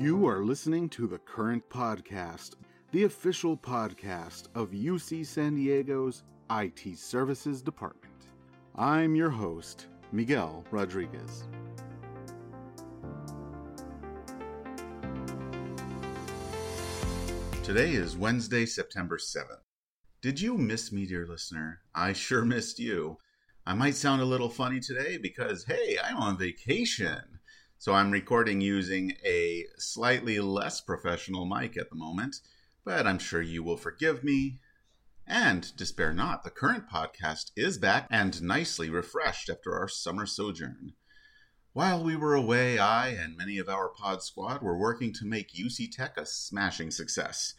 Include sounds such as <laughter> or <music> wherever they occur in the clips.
You are listening to the Current Podcast, the official podcast of UC San Diego's IT Services Department. I'm your host, Miguel Rodriguez. Today is Wednesday, September 7th. Did you miss me, dear listener? I sure missed you. I might sound a little funny today because, hey, I'm on vacation. So I'm recording using a slightly less professional mic at the moment, but I'm sure you will forgive me. And despair not, the current podcast is back and nicely refreshed after our summer sojourn. While we were away, I and many of our pod squad were working to make UC Tech a smashing success.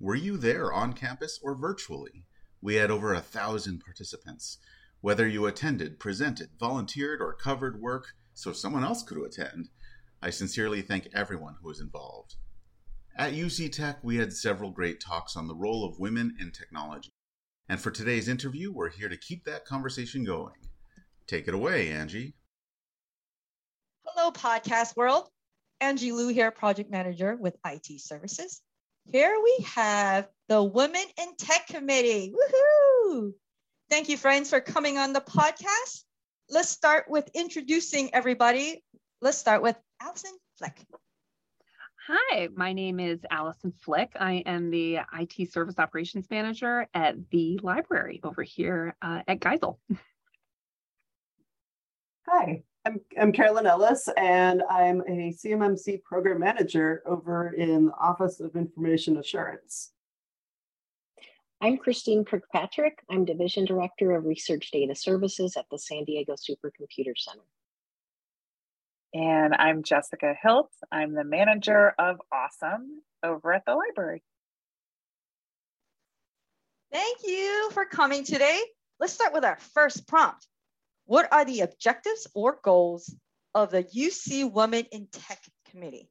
Were you there on campus or virtually? We had over a thousand participants. Whether you attended, presented, volunteered, or covered work, so someone else could attend. I sincerely thank everyone who was involved. At UC Tech, we had several great talks on the role of women in technology. And for today's interview, we're here to keep that conversation going. Take it away, Angie. Hello, podcast world. Angie Liu here, project manager with IT services. Here we have the Women in Tech Committee. Woohoo! Thank you, friends, for coming on the podcast let's start with introducing everybody. Let's start with Allison Flick. Hi, my name is Allison Flick. I am the IT Service Operations Manager at the library over here uh, at Geisel. Hi, I'm, I'm Carolyn Ellis, and I'm a CMMC Program Manager over in the Office of Information Assurance. I'm Christine Kirkpatrick. I'm Division Director of Research Data Services at the San Diego Supercomputer Center. And I'm Jessica Hilt. I'm the manager of Awesome over at the library. Thank you for coming today. Let's start with our first prompt. What are the objectives or goals of the UC Women in Tech Committee?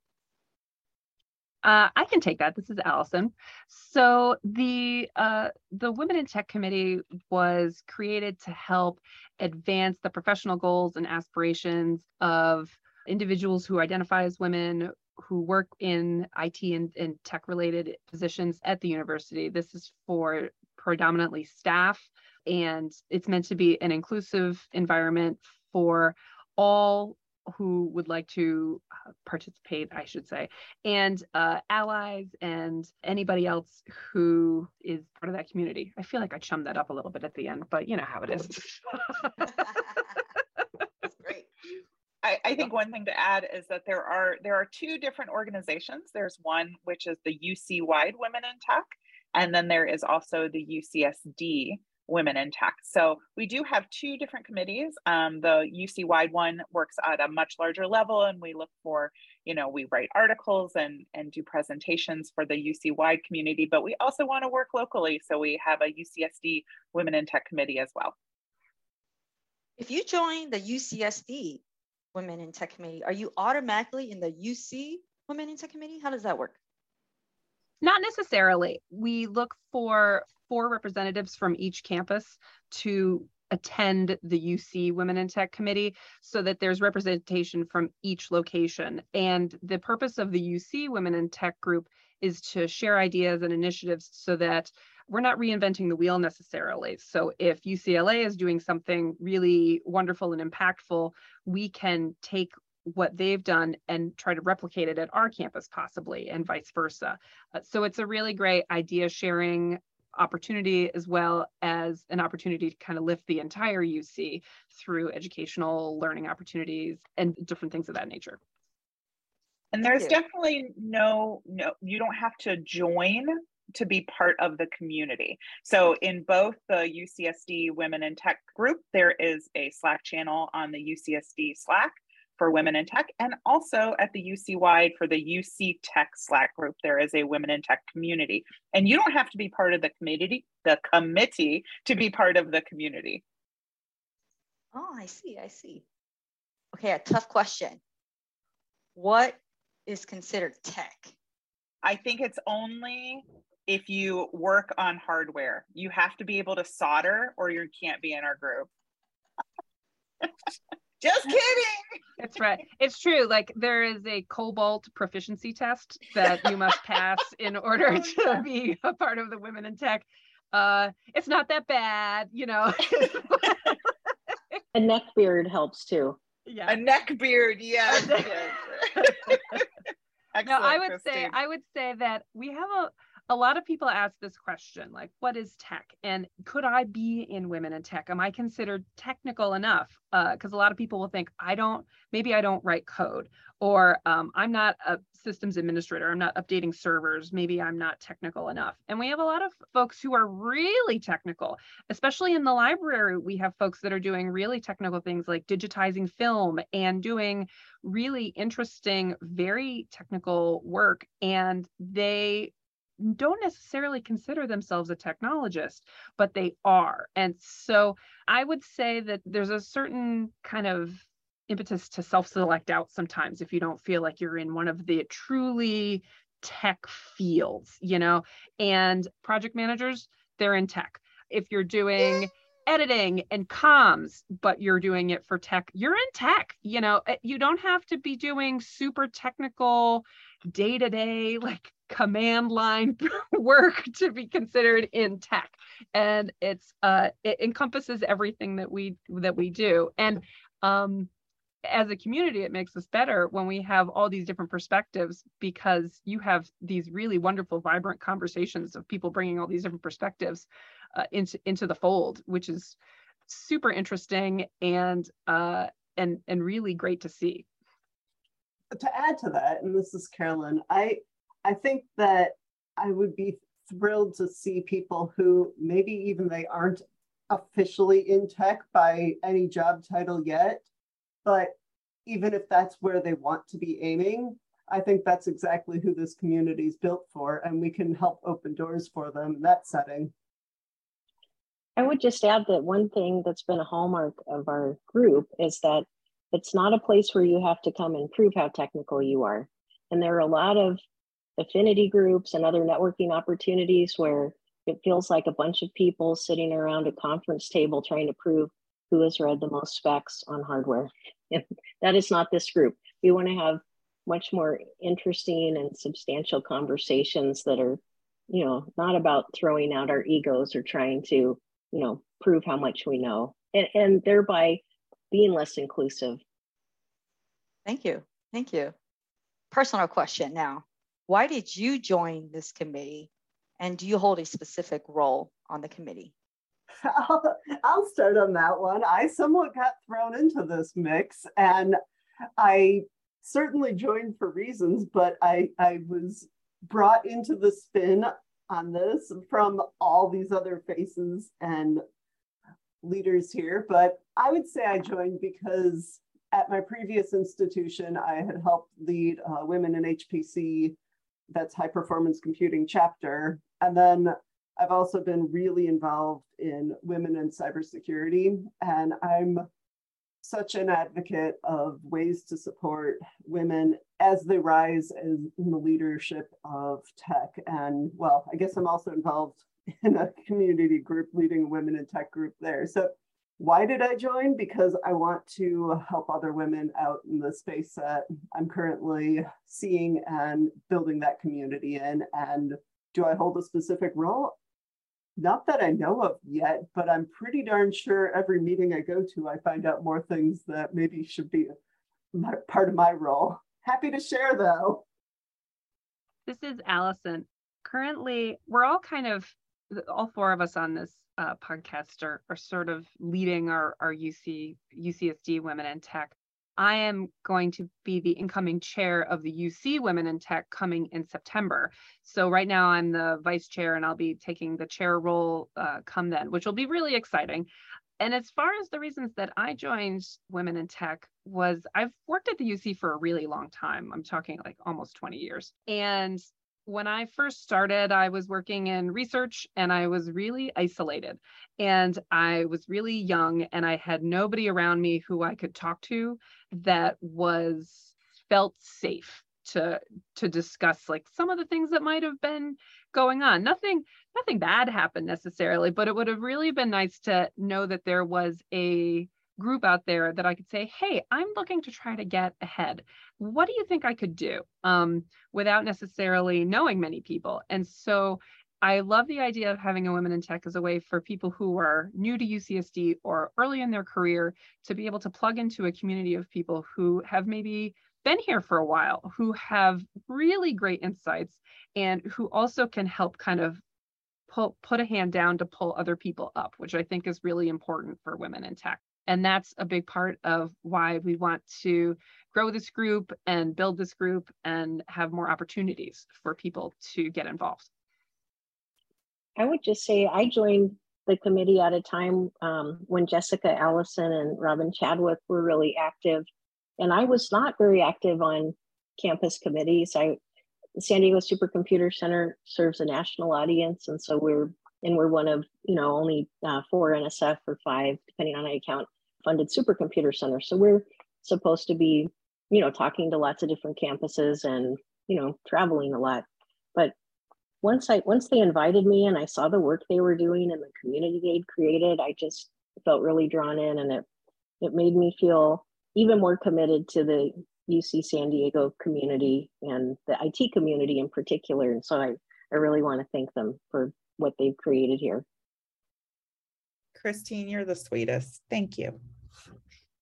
Uh, I can take that. This is Allison. So the uh, the Women in Tech Committee was created to help advance the professional goals and aspirations of individuals who identify as women who work in IT and, and tech related positions at the university. This is for predominantly staff, and it's meant to be an inclusive environment for all who would like to uh, participate, I should say, and uh, allies and anybody else who is part of that community. I feel like I chummed that up a little bit at the end, but you know how it is. <laughs> <laughs> That's great. I, I, think one thing to add is that there are there are two different organizations. There's one which is the UC wide Women in Tech, and then there is also the UCSD women in tech. So we do have two different committees. Um, the UC wide one works at a much larger level, and we look for, you know, we write articles and and do presentations for the UC wide community. But we also want to work locally, so we have a UCSD Women in Tech committee as well. If you join the UCSD Women in Tech committee, are you automatically in the UC Women in Tech committee? How does that work? Not necessarily. We look for four representatives from each campus to attend the UC Women in Tech Committee so that there's representation from each location. And the purpose of the UC Women in Tech group is to share ideas and initiatives so that we're not reinventing the wheel necessarily. So if UCLA is doing something really wonderful and impactful, we can take what they've done and try to replicate it at our campus possibly and vice versa. Uh, so it's a really great idea sharing opportunity as well as an opportunity to kind of lift the entire UC through educational learning opportunities and different things of that nature. And there's definitely no no you don't have to join to be part of the community. So in both the UCSD Women in Tech group there is a Slack channel on the UCSD Slack for women in tech and also at the UC wide for the UC Tech Slack group there is a women in tech community and you don't have to be part of the committee the committee to be part of the community. Oh, I see. I see. Okay, a tough question. What is considered tech? I think it's only if you work on hardware. You have to be able to solder or you can't be in our group. <laughs> Just kidding. That's right. It's true. Like there is a COBOL proficiency test that you must pass in order oh, to be a part of the women in tech. Uh, it's not that bad, you know. <laughs> a neck beard helps too. Yeah. A neck beard, yes. <laughs> no, I would Christine. say I would say that we have a a lot of people ask this question like what is tech? And could i be in women in tech? Am i considered technical enough? Because uh, a lot of people will think i don't maybe i don't write code or um, i'm not a systems administrator. I'm not updating servers. Maybe i'm not technical enough. And we have a lot of folks who are really technical especially in the library we have folks that are doing really technical things like digitizing film and doing really interesting very technical work and they don't necessarily consider themselves a technologist, but they are. And so I would say that there's a certain kind of impetus to self select out sometimes if you don't feel like you're in one of the truly tech fields, you know, and project managers, they're in tech. If you're doing editing and comms, but you're doing it for tech, you're in tech. You know, eh, you don't have to be doing super technical day to day, like command line <laughs> work to be considered in tech. And it's uh it encompasses everything that we that we do. And um as a community it makes us better when we have all these different perspectives because you have these really wonderful vibrant conversations of people bringing all these different perspectives uh, into into the fold which is super interesting and uh and and really great to see. To add to that and this is carolyn i I think that I would be thrilled to see people who maybe even they aren't officially in tech by any job title yet, but even if that's where they want to be aiming, I think that's exactly who this community is built for, and we can help open doors for them in that setting. I would just add that one thing that's been a hallmark of our group is that it's not a place where you have to come and prove how technical you are. And there are a lot of affinity groups and other networking opportunities where it feels like a bunch of people sitting around a conference table trying to prove who has read the most specs on hardware. <laughs> that is not this group. We want to have much more interesting and substantial conversations that are, you know, not about throwing out our egos or trying to, you know, prove how much we know and, and thereby being less inclusive. Thank you. Thank you. Personal question now. Why did you join this committee? And do you hold a specific role on the committee? <laughs> I'll, start on that one. I somewhat got thrown into this mix and I certainly joined for reasons, but I, I was brought into the spin on this from all these other faces and leaders here. But I would say I joined because at my previous institution, I had helped lead uh, women in HPC that's high performance computing chapter. And then I've also been really involved in women in cybersecurity. And I'm such an advocate of ways to support women as they rise in the leadership of tech. And well, I guess I'm also involved <laughs> in a community group leading a women in tech group there. So why did I join? Because I want to help other women out in the space that I'm currently seeing and building that community in. And do I hold a specific role? Not that I know of yet, but I'm pretty darn sure every meeting I go to, I find out more things that maybe should be my, part of my role. Happy to share though. This is Allison. Currently, we're all kind of, all four of us on this uh, are, are sort of leading our, our UC UCSD Women in Tech. I am going to be the incoming chair of the UC Women in Tech coming in September. So right now I'm the vice chair and I'll be taking the chair role uh, come then, which will be really exciting. And as far as the reasons that I joined Women in Tech was I've worked at the UC for a really long time. I'm talking like almost 20 years. And when I first started, I was working in research and I was really isolated. And I was really young and I had nobody around me who I could talk to that was felt safe to to discuss like some of the things that might have been going on. Nothing nothing bad happened necessarily, but it would have really been nice to know that there was a group out there that I could say, hey, I'm looking to try to get ahead. What do you think I could do um, without necessarily knowing many people? And so I love the idea of having a Women in Tech as a way for people who are new to UCSD or early in their career to be able to plug into a community of people who have maybe been here for a while, who have really great insights, and who also can help kind of pull, put a hand down to pull other people up, which I think is really important for women in tech. And that's a big part of why we want to grow this group and build this group and have more opportunities for people to get involved. I would just say I joined the committee at a time um, when Jessica Allison and Robin Chadwick were really active. And I was not very active on campus committees. I San Diego Supercomputer Center serves a national audience, and so we're and we're one of you know only uh, four NSF or five, depending on how you count, funded supercomputer centers. So we're supposed to be you know talking to lots of different campuses and you know traveling a lot. But once I once they invited me and I saw the work they were doing and the community they'd created, I just felt really drawn in, and it it made me feel even more committed to the UC San Diego community and the IT community in particular. And so I, I really want to thank them for what they've created here. Christine, you're the sweetest. Thank you.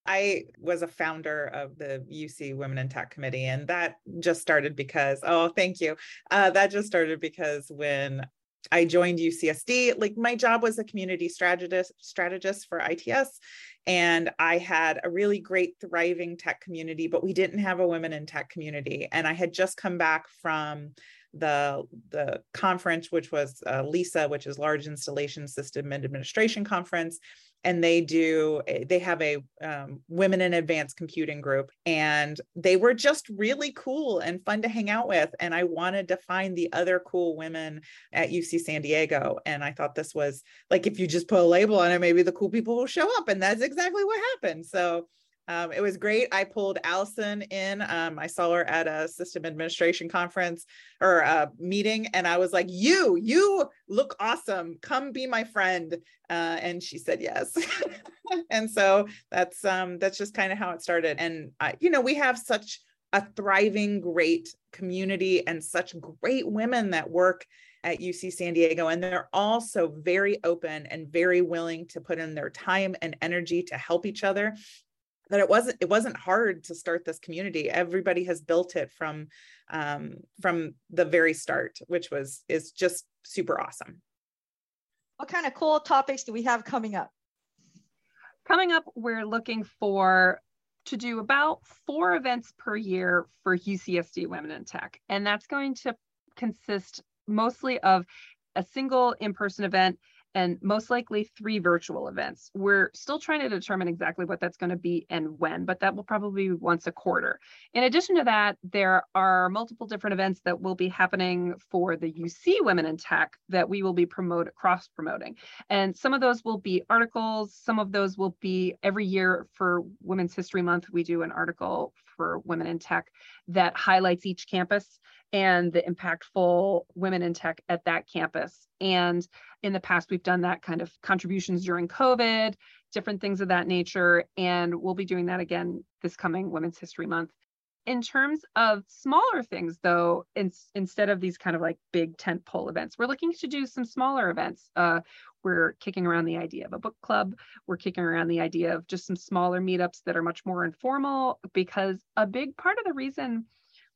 I was a founder of the UC Women in Tech Committee, and that just started because, oh, thank you. Uh, that just started because when I joined UCSD. Like my job was a community strategist strategist for ITS and I had a really great thriving tech community but we didn't have a women in tech community and I had just come back from the the conference which was uh, LISA which is large installation system and administration conference. And they do they have a um, women in advanced computing group. And they were just really cool and fun to hang out with. And i wanted to find the other cool women at uc san diego. And i thought this was like if you just put a label on it maybe the cool people will show up. And that's exactly what happened. So um, it was great. I pulled Allison in. Um, I saw her at a system administration conference or a meeting, and I was like, "You, you look awesome. Come be my friend." Uh, and she said yes. <laughs> and so that's um, that's just kind of how it started. And I, you know, we have such a thriving, great community and such great women that work at UC San Diego. And they're also very open and very willing to put in their time and energy to help each other that it wasn't it wasn't hard to start this community. Everybody has built it from um, from the very start which was is just super awesome. What kind of cool topics do we have coming up? Coming up we're looking for to do about four events per year for ucsd women in tech. And that's going to consist mostly of a single in-person event and most likely three virtual events. We're still trying to determine exactly what that's going to be and when, but that will probably be once a quarter. In addition to that, there are multiple different events that will be happening for the UC Women in Tech that we will be promote cross promoting. And some of those will be articles, some of those will be every year for Women's History Month, we do an article for Women in Tech that highlights each campus and the impactful women in tech at that campus. And in the past, we've done that kind of contributions during COVID, different things of that nature. And we'll be doing that again this coming Women's History Month. In terms of smaller things, though, in, instead of these kind of like big tent pole events, we're looking to do some smaller events. Uh, we're kicking around the idea of a book club. We're kicking around the idea of just some smaller meetups that are much more informal because a big part of the reason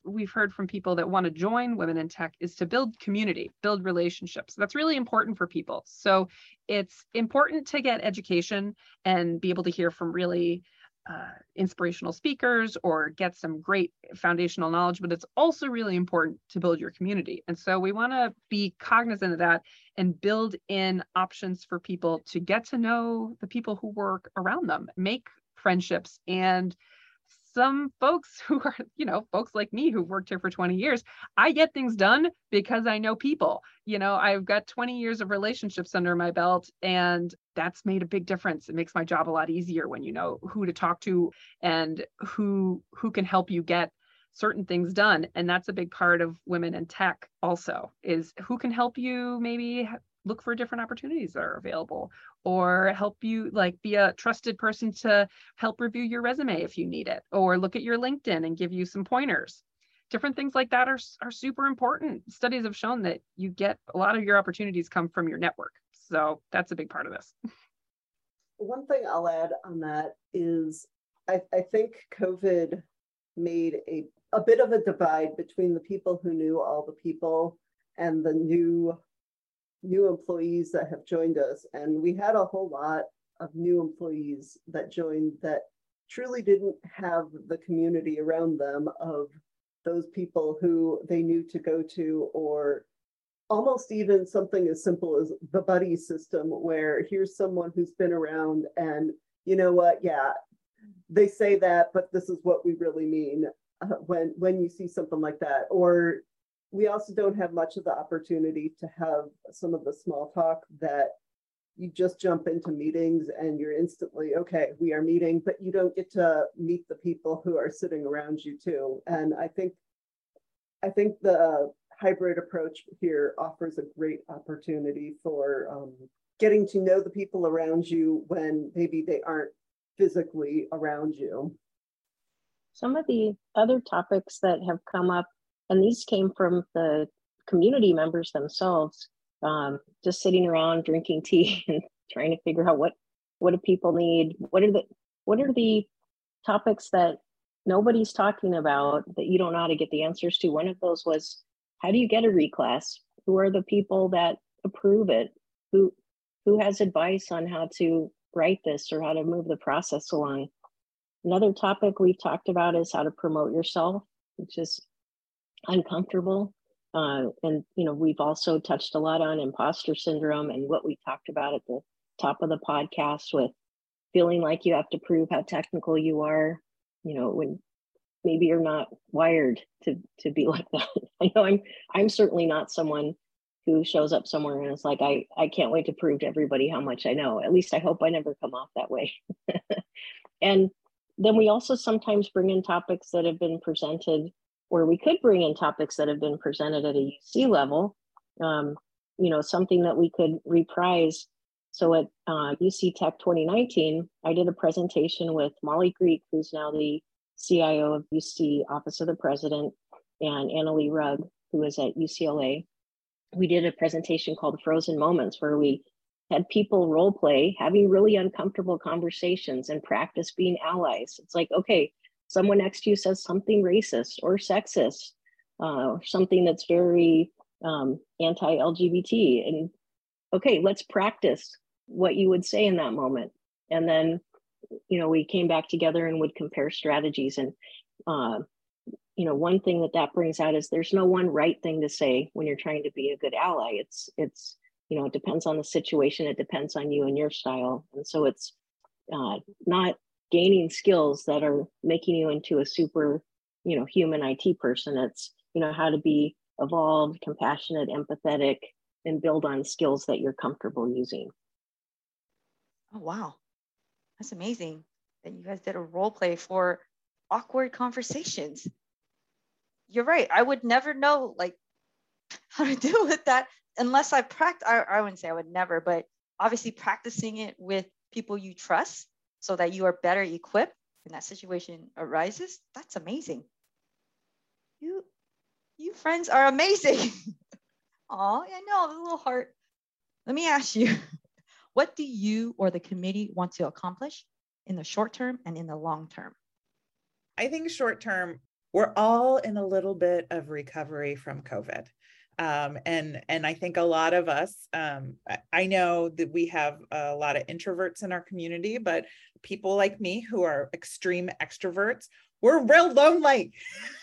we've heard from people that want to join women in tech is to build community build relationships that's really important for people so it's important to get education and be able to hear from really uh, inspirational speakers or get some great foundational knowledge, but it's also really important to build your community. And so we want to be cognizant of that and build in options for people to get to know the people who work around them, make friendships, and some folks <laughs> who are, you know, folks like me who've worked here for 20 years, I get things done because I know people. You know, I've got 20 years of relationships under my belt, and that's made a big difference. It makes my job a lot easier when you know who to talk to and who who can help you get certain things done and that's a big part of women in tech also is who can help you maybe look for different opportunities that are available or help you like be a trusted person to help review your resume if you need it or look at your linkedin and give you some pointers. Different things like that are, are super important. Studies have shown that you get a lot of your opportunities come from your network. So that's a big part of this. One thing i'll add on that is i, I think covid made a, a bit of a divide between the people who knew all the people and the new new employees that have joined us. And we had a whole lot of new employees that joined that truly didn't have the community around them of those people who they knew to go to or almost even something as simple as the buddy system where here's someone who's been around and you know what yeah they say that but this is what we really mean uh, when when you see something like that or we also don't have much of the opportunity to have some of the small talk that you just jump into meetings and you're instantly okay we are meeting but you don't get to meet the people who are sitting around you too. And i think i think the hybrid approach here offers a great opportunity for um, getting to know the people around you when maybe they aren't physically around you. Some of the other topics that have come up and these came from the community members themselves, um, just sitting around drinking tea <laughs> and trying to figure out what what do people need, what are the what are the topics that nobody's talking about that you don't know how to get the answers to. One of those was how do you get a reclass? Who are the people that approve it? Who who has advice on how to write this or how to move the process along? Another topic we've talked about is how to promote yourself, which is uncomfortable. Uh, and you know, we've also touched a lot on imposter syndrome and what we talked about at the top of the podcast with feeling like you have to prove how technical you are. You know, when maybe you're not wired to to be <laughs> like that. I know I'm I'm certainly not someone who shows up somewhere and is like, I, I can't wait to prove to everybody how much I know. At least I hope I never come off that way. <laughs> and then we also sometimes bring in topics that have been presented or we could bring in topics that have been presented at a UC level, um, you know, something that we could reprise. So at uh, UC Tech 2019, I did a presentation with Molly Greek, who's now the CIO of UC Office of the President, and Annalie Rugg, who is at UCLA. We did a presentation called Frozen Moments, where we had people role play, having really uncomfortable conversations and practice being allies. It's like, okay, someone next to you says something racist or sexist, uh, something that's very um, anti-LGBT, and okay, let's practice what you would say in that moment, and then you know we came back together and would compare strategies. And. Uh, you know one thing that that brings out is there's no one right thing to say when you're trying to be a good ally. It's it's you know it depends on the situation. It depends on you and your style. And so it's uh, not gaining skills that are making you into a super you know human it person. It's you know how to be evolved compassionate empathetic and build on skills that you're comfortable using. Oh wow. That's amazing that you guys did a role play for awkward conversations. You're right. I would never know like <laughs> how to deal with that unless i practice I, I wouldn't say i would never but obviously practicing it with people you trust so that you are better equipped when that situation arises, that's amazing. You, you friends are amazing. <laughs> Oh, I know, a little heart. Let me ask you, <laughs> what do you or the committee want to accomplish in the short term and in the long term? I think short term, we're all in a little bit of recovery from COVID um, and and I think a lot of us, um, I know that we have a lot of introverts in our community, but people like me who are extreme extroverts, we're real lonely.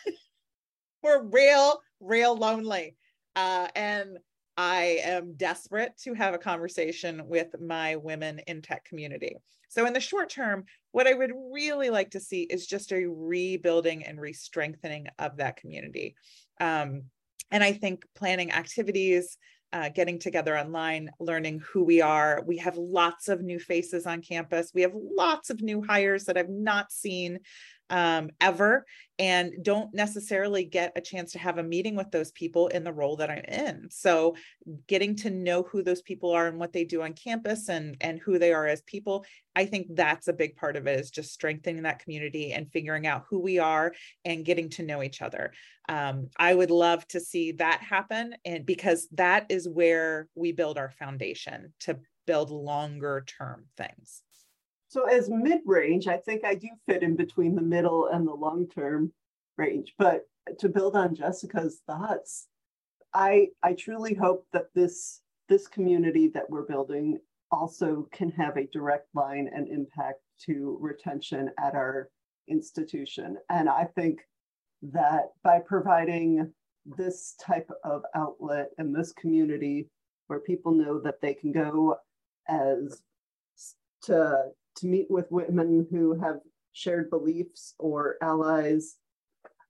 <laughs> we're real, real lonely, uh, and I am desperate to have a conversation with my women in tech community. So, in the short term, what I would really like to see is just a rebuilding and re strengthening of that community. Um, and I think planning activities, uh, getting together online, learning who we are. We have lots of new faces on campus. We have lots of new hires that I've not seen um, ever and don't necessarily get a chance to have a meeting with those people in the role that I'm in. So getting to know who those people are and what they do on campus and and who they are as people, I think that's a big part of it is just strengthening that community and figuring out who we are and getting to know each other. Um, I would love to see that happen and because that is where we build our foundation to build longer term things. So as mid-range, I think I do fit in between the middle and the long-term range. But to build on Jessica's thoughts, I I truly hope that this this community that we're building also can have a direct line and impact to retention at our institution. And I think that by providing this type of outlet and this community where people know that they can go as to to meet with women who have shared beliefs or allies.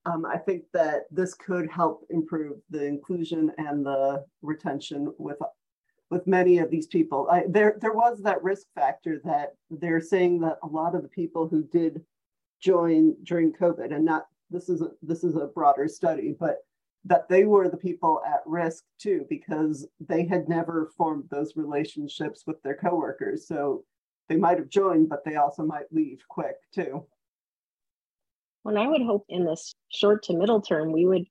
Um, I think that this could help improve the inclusion and the retention with with many of these people. I, there there was that risk factor that they're saying that a lot of the people who did join during COVID, and not this is a, this is a broader study, but that they were the people at risk too because they had never formed those relationships with their coworkers. So they might have joined, but they also might leave quick too. Well, I would hope in this short to middle term, we would,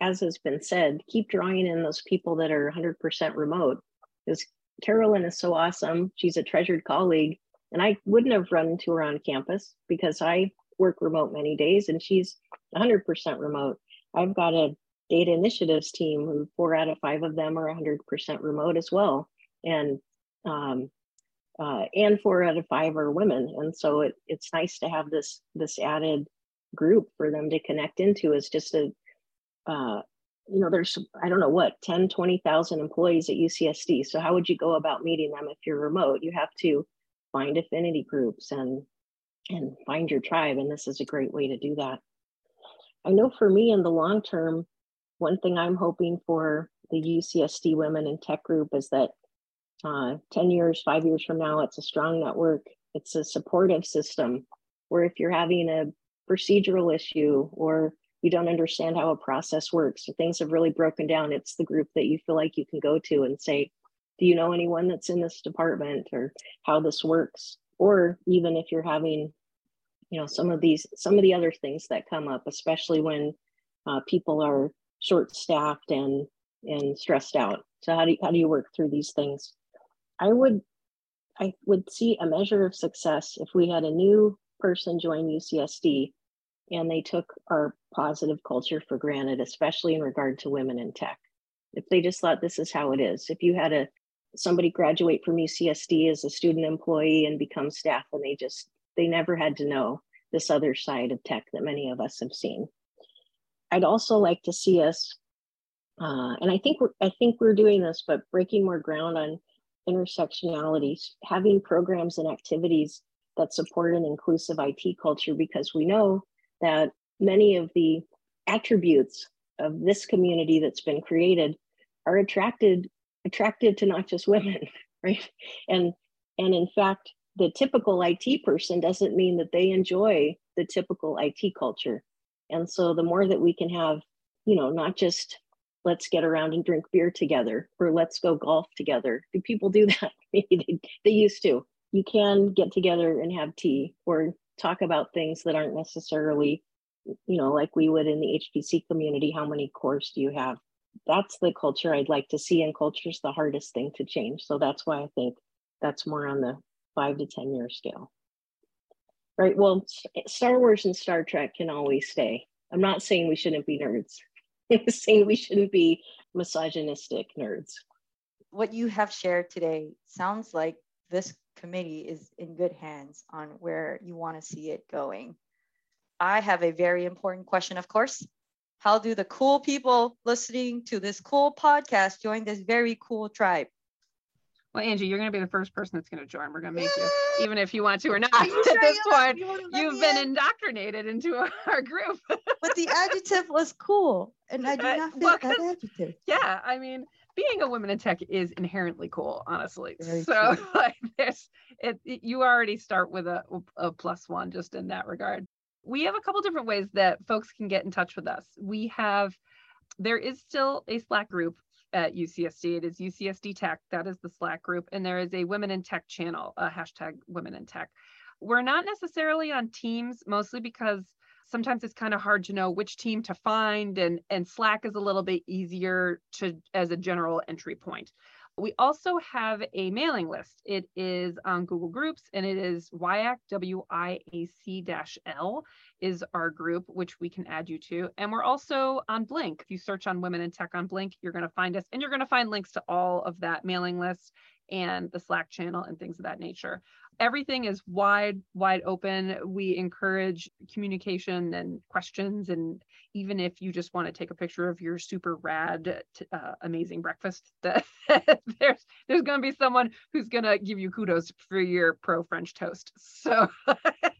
as has been said, keep drawing in those people that are 100% remote. Because Carolyn is so awesome. She's a treasured colleague. And I wouldn't have run into her on campus because I work remote many days and she's 100% remote. I've got a data initiatives team who four out of five of them are 100% remote as well. And um, uh, and four out of five are women. And so it, it's nice to have this this added group for them to connect into. It's just a, uh, you know, there's I don't know what 10, 20,000 employees at UCSD. So how would you go about meeting them if you're remote? You have to find affinity groups and and find your tribe. And this is a great way to do that. I know for me in the long term, one thing I'm hoping for the UCSD Women in Tech group is that uh, 10 years, five years from now, it's a strong network. It's a supportive system where if you're having a procedural issue or you don't understand how a process works or things have really broken down, it's the group that you feel like you can go to and say, do you know anyone that's in this department or how this works? Or even if you're having, you know, some of these, some of the other things that come up, especially when uh, people are short staffed and and stressed out. So how do you, how do you work through these things? I would I would see a measure of success if we had a new person join UCSD and they took our positive culture for granted, especially in regard to women in tech. If they just thought this is how it is, if you had a somebody graduate from UCSD as a student employee and become staff and they just they never had to know this other side of tech that many of us have seen. I'd also like to see us, uh, and I think we're, I think we're doing this, but breaking more ground on intersectionalities, having programs and activities that support an inclusive IT culture because we know that many of the attributes of this community that's been created are attracted attracted to not just women, <laughs> right? And and in fact, the typical IT person doesn't mean that they enjoy the typical IT culture. And so the more that we can have, you know, not just let's get around and drink beer together or let's go golf together. Do people do <laughs> that? they, they used to. You can get together and have tea or talk about things that aren't necessarily, you know, like we would in the HPC community. How many cores do you have? That's the culture I'd like to see, and culture is the hardest thing to change. So that's why I think that's more on the five to 10 year scale. Right. Well, Star Wars and Star Trek can always stay. I'm not saying we shouldn't be nerds <laughs> saying we shouldn't be misogynistic nerds. What you have shared today sounds like this committee is in good hands on where you want to see it going. I have a very important question, of course. How do the cool people listening to this cool podcast join this very cool tribe? Well, Angie, you're going to be the first person that's going to join. We're going to make you, <gasps> even if you want to or not. <laughs> At this point, you you've been in? indoctrinated into <laughs> our group. but the <laughs> adjective was cool, and I do uh, not fit well, that adjective. Yeah, I mean, being a woman in tech is inherently cool, honestly. Very so, like this, it, it, you already start with a, a plus one just in that regard. We have a couple different ways that folks can get in touch with us. We have, there is still a Slack group at UCSD. It is UCSD Tech. That is the Slack group. And there is a Women in Tech channel, a hashtag Women in Tech. We're not necessarily on teams, mostly because sometimes it's kind of hard to know which team to find and and slack is a little bit easier to as a general entry point we also have a mailing list. It is on Google Groups and it is WIAC, W-I-A-C L is our group, which we can add you to. And we're also on Blink. If you search on Women in Tech on Blink, you're going to find us and you're going to find links to all of that mailing list and the Slack channel and things of that nature. Everything is wide wide open. We encourage communication and questions and even if you just want to take a picture of your super rad uh, amazing breakfast <laughs> there's there's going to be someone who's going to give you kudos for your pro french toast. So <laughs>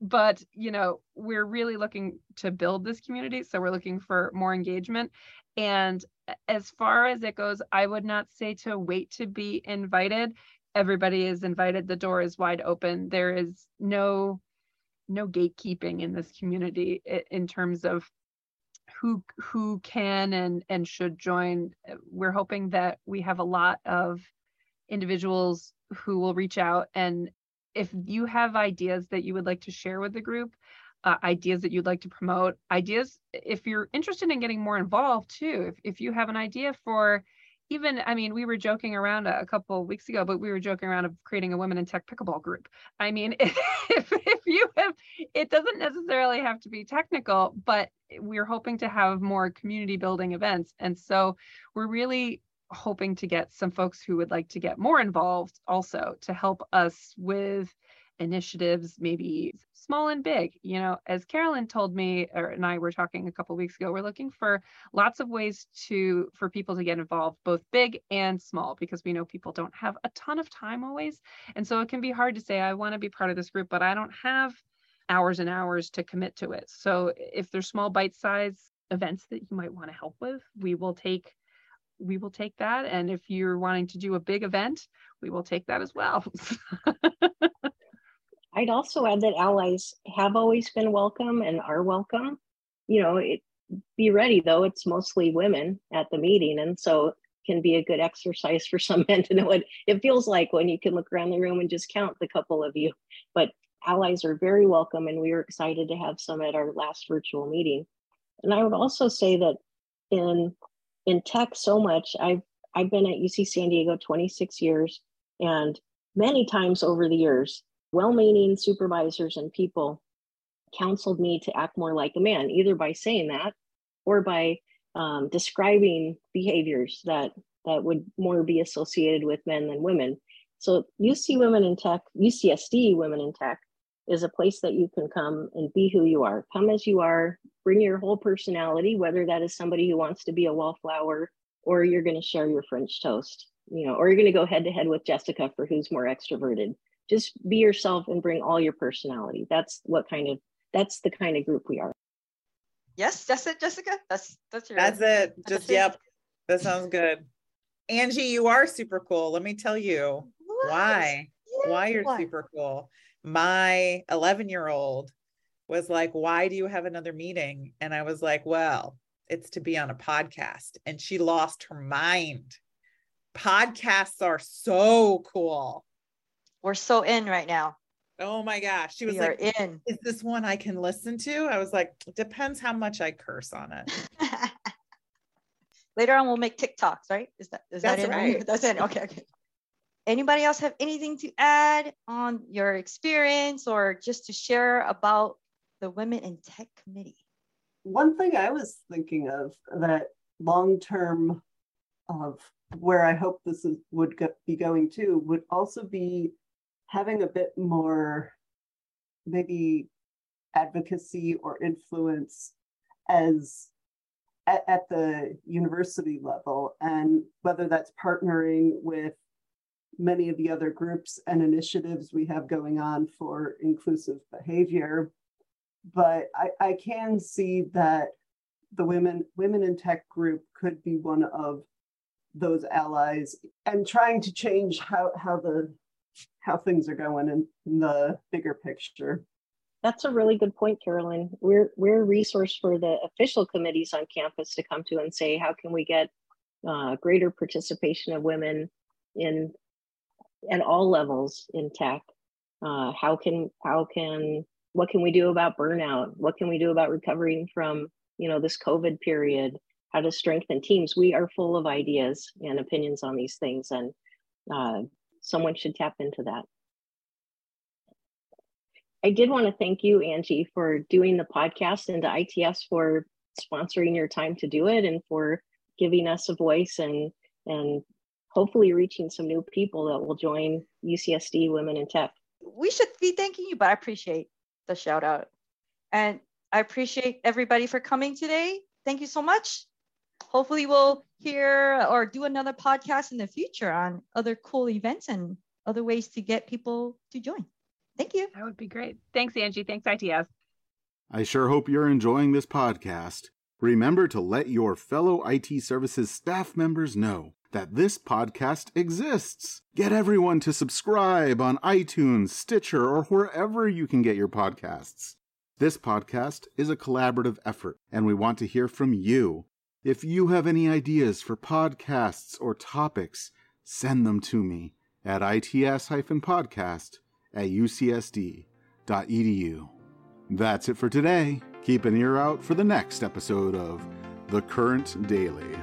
but you know we're really looking to build this community so we're looking for more engagement. And as far as it goes i would not say to wait to be invited. Everybody is invited. The door is wide open. There is no no gatekeeping in this community in terms of who who can and and should join. Uh, we're hoping that we have a lot of individuals who will reach out and if you have ideas that you would like to share with the group uh, ideas that you'd like to promote ideas if you're interested in getting more involved too if, if you have an idea for even i mean we were joking around a, a couple weeks ago but we were joking around of creating a women in tech pickleball group. I mean <laughs> if, if you have it doesn't necessarily have to be technical but we're hoping to have more community building events. And so we're really hoping to get some folks who would like to get more involved also to help us with initiatives, maybe small and big. You know, as Carolyn told me, or and I were talking a couple weeks ago, we're looking for lots of ways to for people to get involved, both big and small, because we know people don't have a ton of time always, and so it can be hard to say I want to be part of this group, but I don't have hours and hours to commit to it. So if there's small bite-size events that you might want to help with, we will take we will take that. And if you're wanting to do a big event, we will take that as well. <laughs> I'd also add that allies have always been welcome and are welcome. You know, it, be ready though, it's mostly women at the meeting. And so can be a good exercise for some <laughs> men to know what it feels like when you can look around the room and just count the couple of you. But allies are very welcome, and we were excited to have some at our last virtual meeting. And I would also say that in in tech so much, I've I've been at UC San Diego 26 years, and many times over the years, well meaning supervisors and people counseled me to act more like a man, either by saying that or by um, describing behaviors that that would more be associated with men than women. So UC Women in Tech, UCSD Women in Tech is a place that you can come and be who you are. Come as you are, bring your whole personality, whether that is somebody who wants to be a wallflower or you're going to share your French toast, you know, or you're going to go head to head with Jessica for who's more extroverted. Just be yourself and bring all your personality. That's what kind of that's the kind of group we are. Yes that's it jessica? That's that's your that's it. just yep. That sounds good. Angie you are super cool. Let me tell you what? why yeah. why you're super cool my 11 year old was like why do you have another meeting and i was like well it's to be on a podcast and she lost her mind podcasts are so cool we're so in right now. Oh my gosh. She was we like, in. Is this one I can listen to? I was like, depends how much I curse on it. <laughs> Later on, we'll make TikToks, right? Is that is That's that it? Right. <laughs> That's it. Okay, okay. Anybody else have anything to add on your experience or just to share about the Women in Tech Committee? One thing I was thinking of that long term of where I hope this is, would be going to would also be having a bit more maybe advocacy or influence as at, at, the university level and whether that's partnering with many of the other groups and initiatives we have going on for inclusive behavior but I, I can see that the women women in tech group could be one of those allies and trying to change how how the how things are going in, in the bigger picture. That's a really good point, Carolyn. We're we're a resource for the official committees on campus to come to and say, how can we get uh, greater participation of women in at all levels in tech? Uh, how can how can what can we do about burnout? What can we do about recovering from you know this COVID period? How to strengthen teams? We are full of ideas and opinions on these things, and uh, someone should tap into that. I did want to thank you, Angie, for doing the podcast and to ITS for sponsoring your time to do it and for giving us a voice and and hopefully reaching some new people that will join UCSD Women in Tech. We should be thanking you, but I appreciate the shout out. And I appreciate everybody for coming today. Thank you so much. Hopefully, we'll hear or do another podcast in the future on other cool events and other ways to get people to join. Thank you. That would be great. Thanks, Angie. Thanks, ITS. I sure hope you're enjoying this podcast. Remember to let your fellow IT services staff members know that this podcast exists. Get everyone to subscribe on iTunes, Stitcher, or wherever you can get your podcasts. This podcast is a collaborative effort, and we want to hear from you. If you have any ideas for podcasts or topics, send them to me at its-podcast at ucsd.edu. That's it for today. Keep an ear out for the next episode of The Current Daily.